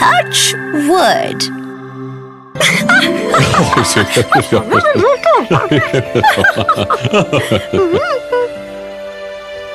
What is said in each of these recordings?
touch wood.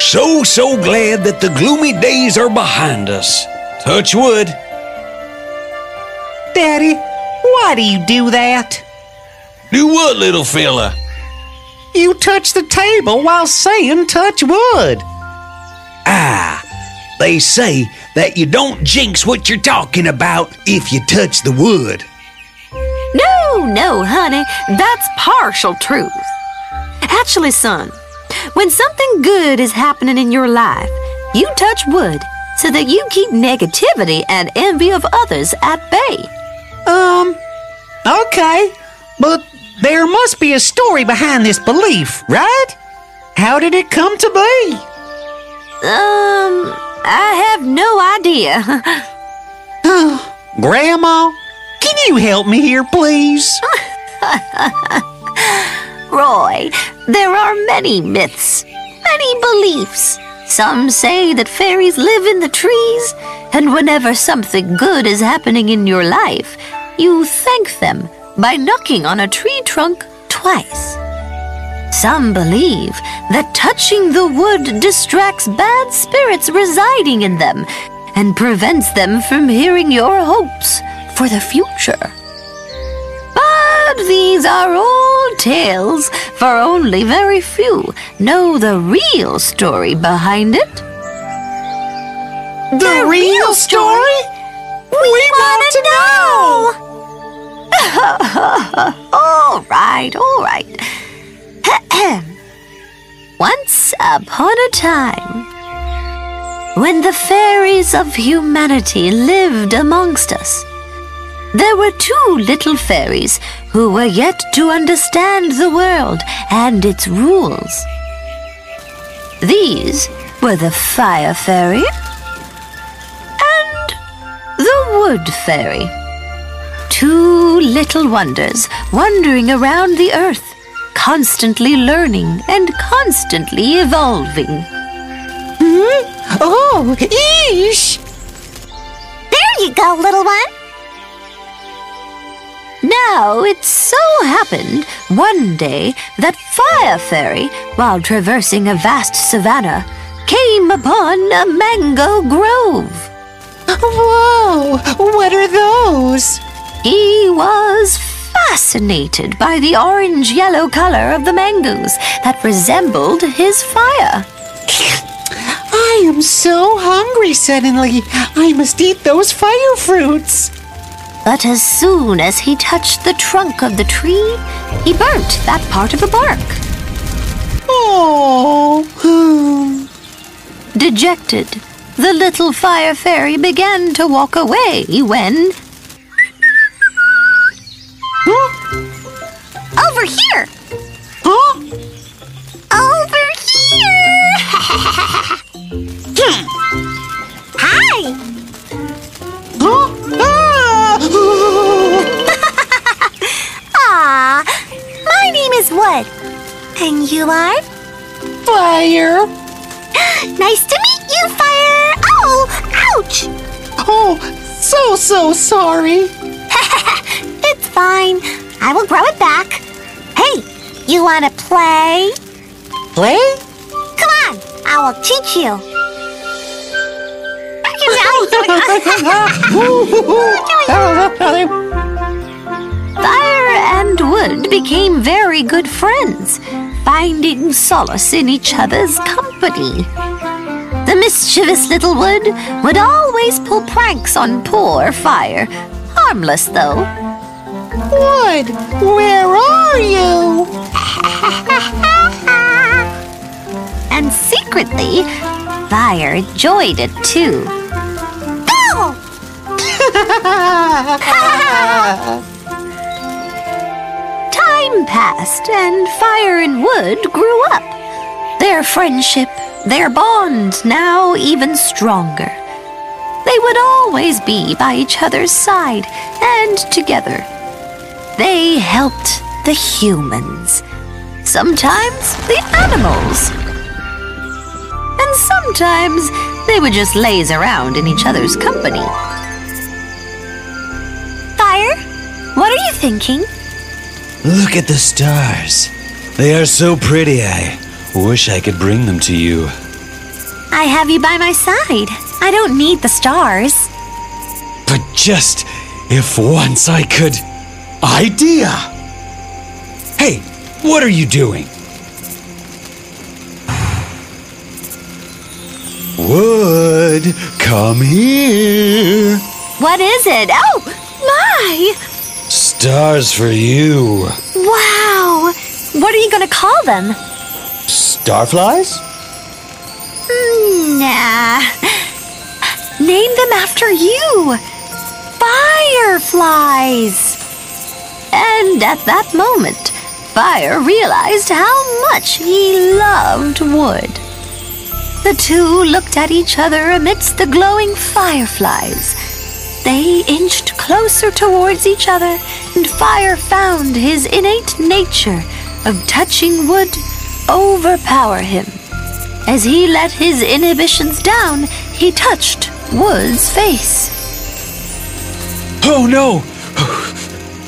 So, so glad that the gloomy days are behind us. Touch wood. Daddy, why do you do that? Do what, little fella? You touch the table while saying touch wood. They say that you don't jinx what you're talking about if you touch the wood. No, no, honey, that's partial truth. Actually, son, when something good is happening in your life, you touch wood so that you keep negativity and envy of others at bay. Um, okay, but there must be a story behind this belief, right? How did it come to be? Um, I have no idea. Grandma, can you help me here, please? Roy, there are many myths, many beliefs. Some say that fairies live in the trees, and whenever something good is happening in your life, you thank them by knocking on a tree trunk twice. Some believe that touching the wood distracts bad spirits residing in them and prevents them from hearing your hopes for the future. But these are all tales, for only very few know the real story behind it. The, real story? We, want to know! all right, all right. Once upon a time, when the fairies of humanity lived amongst us, there were two little fairies who were yet to understand the world and its rules. These were the Fire Fairy and the Wood Fairy. Two little wonders wandering around the earth, constantly learning and constantly evolving. Hmm? Oh, eesh! There you go, little one. Now, it so happened one day that Fire Fairy, while traversing a vast savanna, came upon a mango grove. Whoa, what are those? He was fascinated by the orange yellow color of the mangoes that resembled his fire. I am so hungry suddenly. I must eat those fire fruits. But as soon as he touched the trunk of the tree, he burnt that part of the bark. Oh, Dejected, the little fire fairy began to walk away when. Here! huh? Over here! Hi! Huh? Ah! Aw, my name is Wood. And you are? Fire! Nice to meet you, Fire! Oh, ouch! Oh, so, so sorry. It's fine. I will grow it back. You want to play? Play? Come on, I will teach you. Fire and Wood became very good friends, finding solace in each other's company. The mischievous little Wood would always pull pranks on poor Fire, harmless though. Wood, where are you? and secretly, Fire enjoyed it too. Bill! Time passed, and Fire and Wood grew up. Their friendship, their bond now even stronger. They would always be by each other's side and together. They helped the humans, sometimes the animals, and sometimes they would just laze around in each other's company. Fire, what are you thinking? Look at the stars. They are so pretty, I wish I could bring them to you. I have you by my side. I don't need the stars. But just if once I could. Idea! Hey, what are you doing? Wood, come here. What is it? Oh, my! Stars for you. Wow! What are you gonna call them? Starflies? Mm, Nah. Name them after you. Fireflies. And at that moment, Fire realized how much he loved Wood. The two looked at each other amidst the glowing fireflies. They inched closer towards each other, and Fire found his innate nature of touching Wood overpower him. As he let his inhibitions down, he touched Wood's face. Oh no!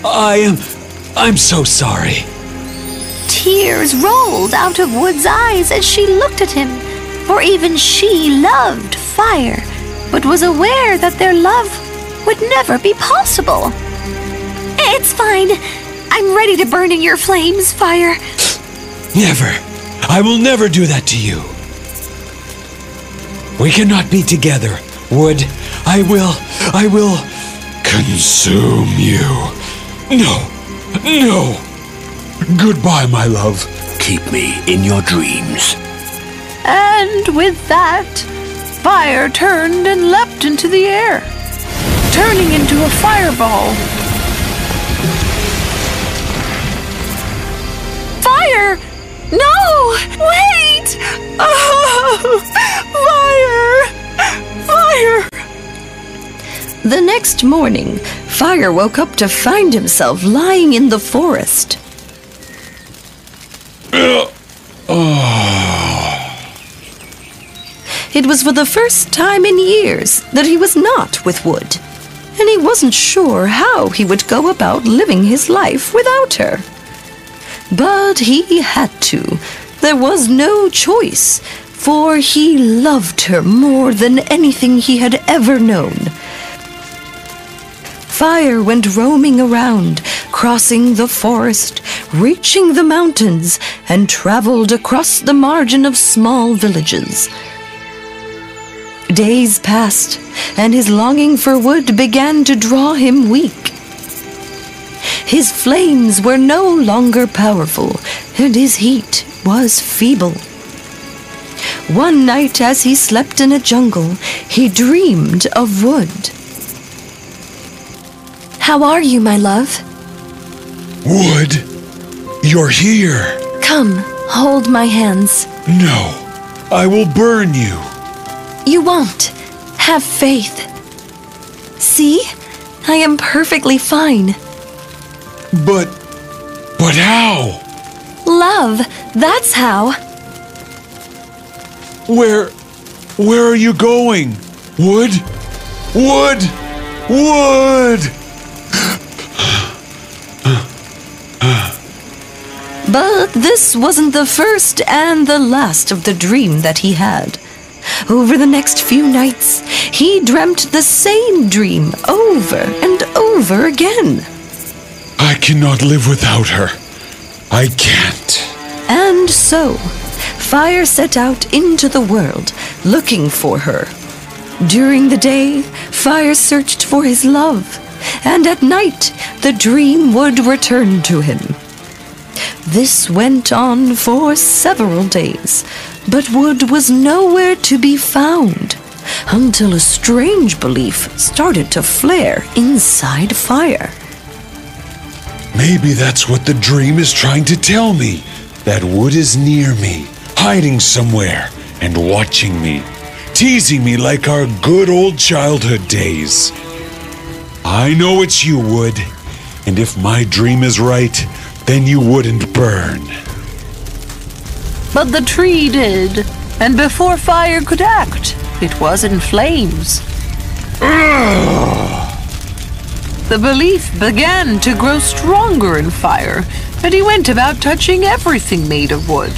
I am. I'm so sorry. Tears rolled out of Wood's eyes as she looked at him, for even she loved fire, but was aware that their love would never be possible. It's fine. I'm ready to burn in your flames, fire. Never. I will never do that to you. We cannot be together, Wood. I will. I will consume you. No. No. Goodbye, my love. Keep me in your dreams. And with that, fire turned and leapt into the air, turning into a fireball. Fire! No! Wait! Oh, fire! Fire! The next morning, Fire woke up to find himself lying in the forest. It was for the first time in years that he was not with Wood, and he wasn't sure how he would go about living his life without her. But he had to. There was no choice, for he loved her more than anything he had ever known. Fire went roaming around, crossing the forest, reaching the mountains, and traveled across the margin of small villages. Days passed, and his longing for wood began to draw him weak. His flames were no longer powerful, and his heat was feeble. One night, as he slept in a jungle, he dreamed of wood. How are you, my love? Wood, you're here. Come, hold my hands. No, I will burn you. You won't. Have faith. See? I am perfectly fine. But. But how? Love, that's how. Where. Where are you going? Wood? Wood! Wood! But this wasn't the first and the last of the dream that he had. Over the next few nights, he dreamt the same dream over and over again. I cannot live without her. I can't. And so, Fire set out into the world looking for her. During the day, Fire searched for his love, and at night, the dream would return to him. This went on for several days, but Wood was nowhere to be found until a strange belief started to flare inside Fire. Maybe that's what the dream is trying to tell me. That Wood is near me, hiding somewhere, and watching me, teasing me like our good old childhood days. I know it's you, Wood, and if my dream is right, then you wouldn't burn. But the tree did, and before fire could act, it was in flames. The belief began to grow stronger in fire, and he went about touching everything made of wood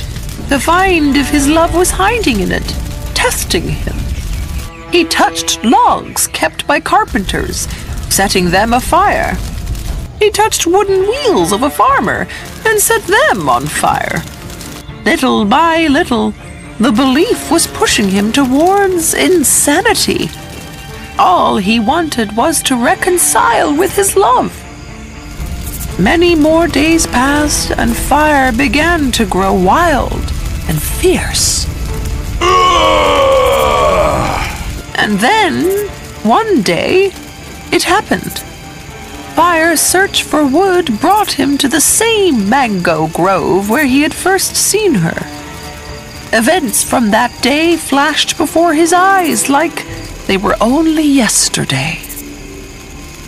to find if his love was hiding in it, testing him. He touched logs kept by carpenters, setting them afire. He touched wooden wheels of a farmer and set them on fire. Little by little, the belief was pushing him towards insanity. All he wanted was to reconcile with his love. Many more days passed, and fire began to grow wild and fierce. And then, one day, it happened. Fire's search for wood brought him to the same mango grove where he had first seen her. Events from that day flashed before his eyes like they were only yesterday.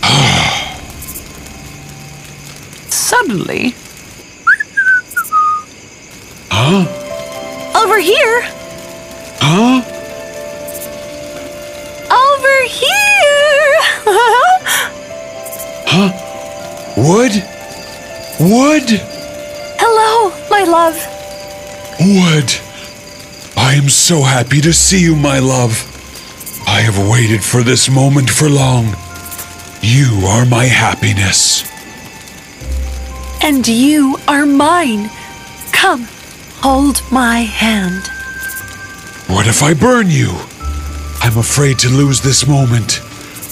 Suddenly, Over here! Huh? Over here! Wood? Wood? Hello, my love. Wood. I am so happy to see you, my love. I have waited for this moment for long. You are my happiness. And you are mine. Come, hold my hand. What if I burn you? I'm afraid to lose this moment.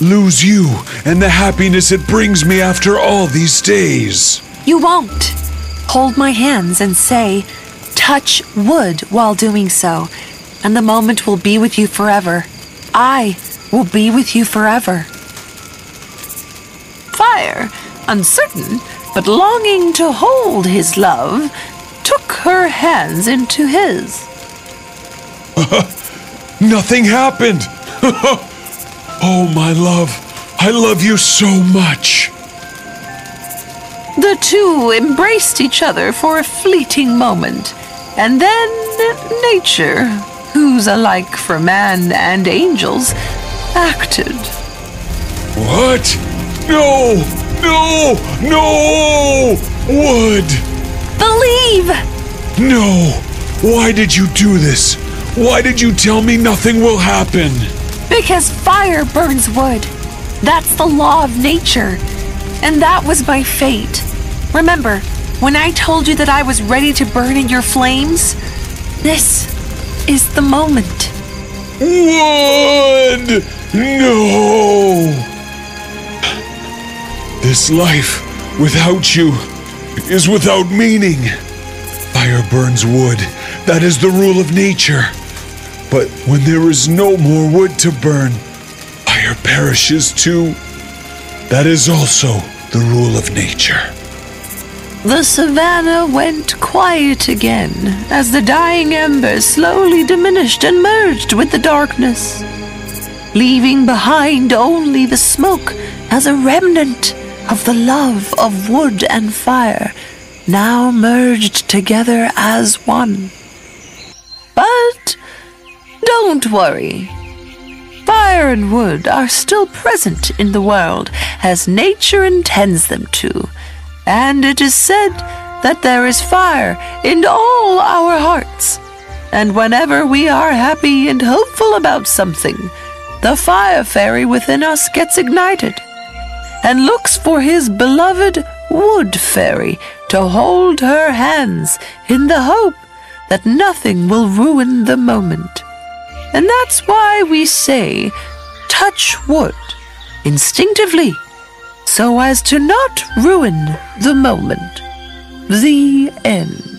Lose you and the happiness it brings me after all these days. You won't. Hold my hands and say, touch wood while doing so, and the moment will be with you forever. I will be with you forever. Fire, uncertain but longing to hold his love, took her hands into his. Nothing happened. oh, my love. I love you so much. The two embraced each other for a fleeting moment, and then nature, who's alike for man and angels, acted. What? No! No! No! Wood! Believe! No! Why did you do this? Why did you tell me nothing will happen? Because fire burns wood. That's the law of nature. And that was my fate. Remember, when I told you that I was ready to burn in your flames? This is the moment. Wood! No! This life without you is without meaning. Fire burns wood. That is the rule of nature. But when there is no more wood to burn, fire perishes too. That is also the rule of nature. The savannah went quiet again as the dying embers slowly diminished and merged with the darkness, leaving behind only the smoke as a remnant of the love of wood and fire, now merged together as one. Don't worry. Fire and wood are still present in the world as nature intends them to, and it is said that there is fire in all our hearts. And whenever we are happy and hopeful about something, the fire fairy within us gets ignited and looks for his beloved wood fairy to hold her hands in the hope that nothing will ruin the moment. And that's why we say, touch wood instinctively, so as to not ruin the moment. The end.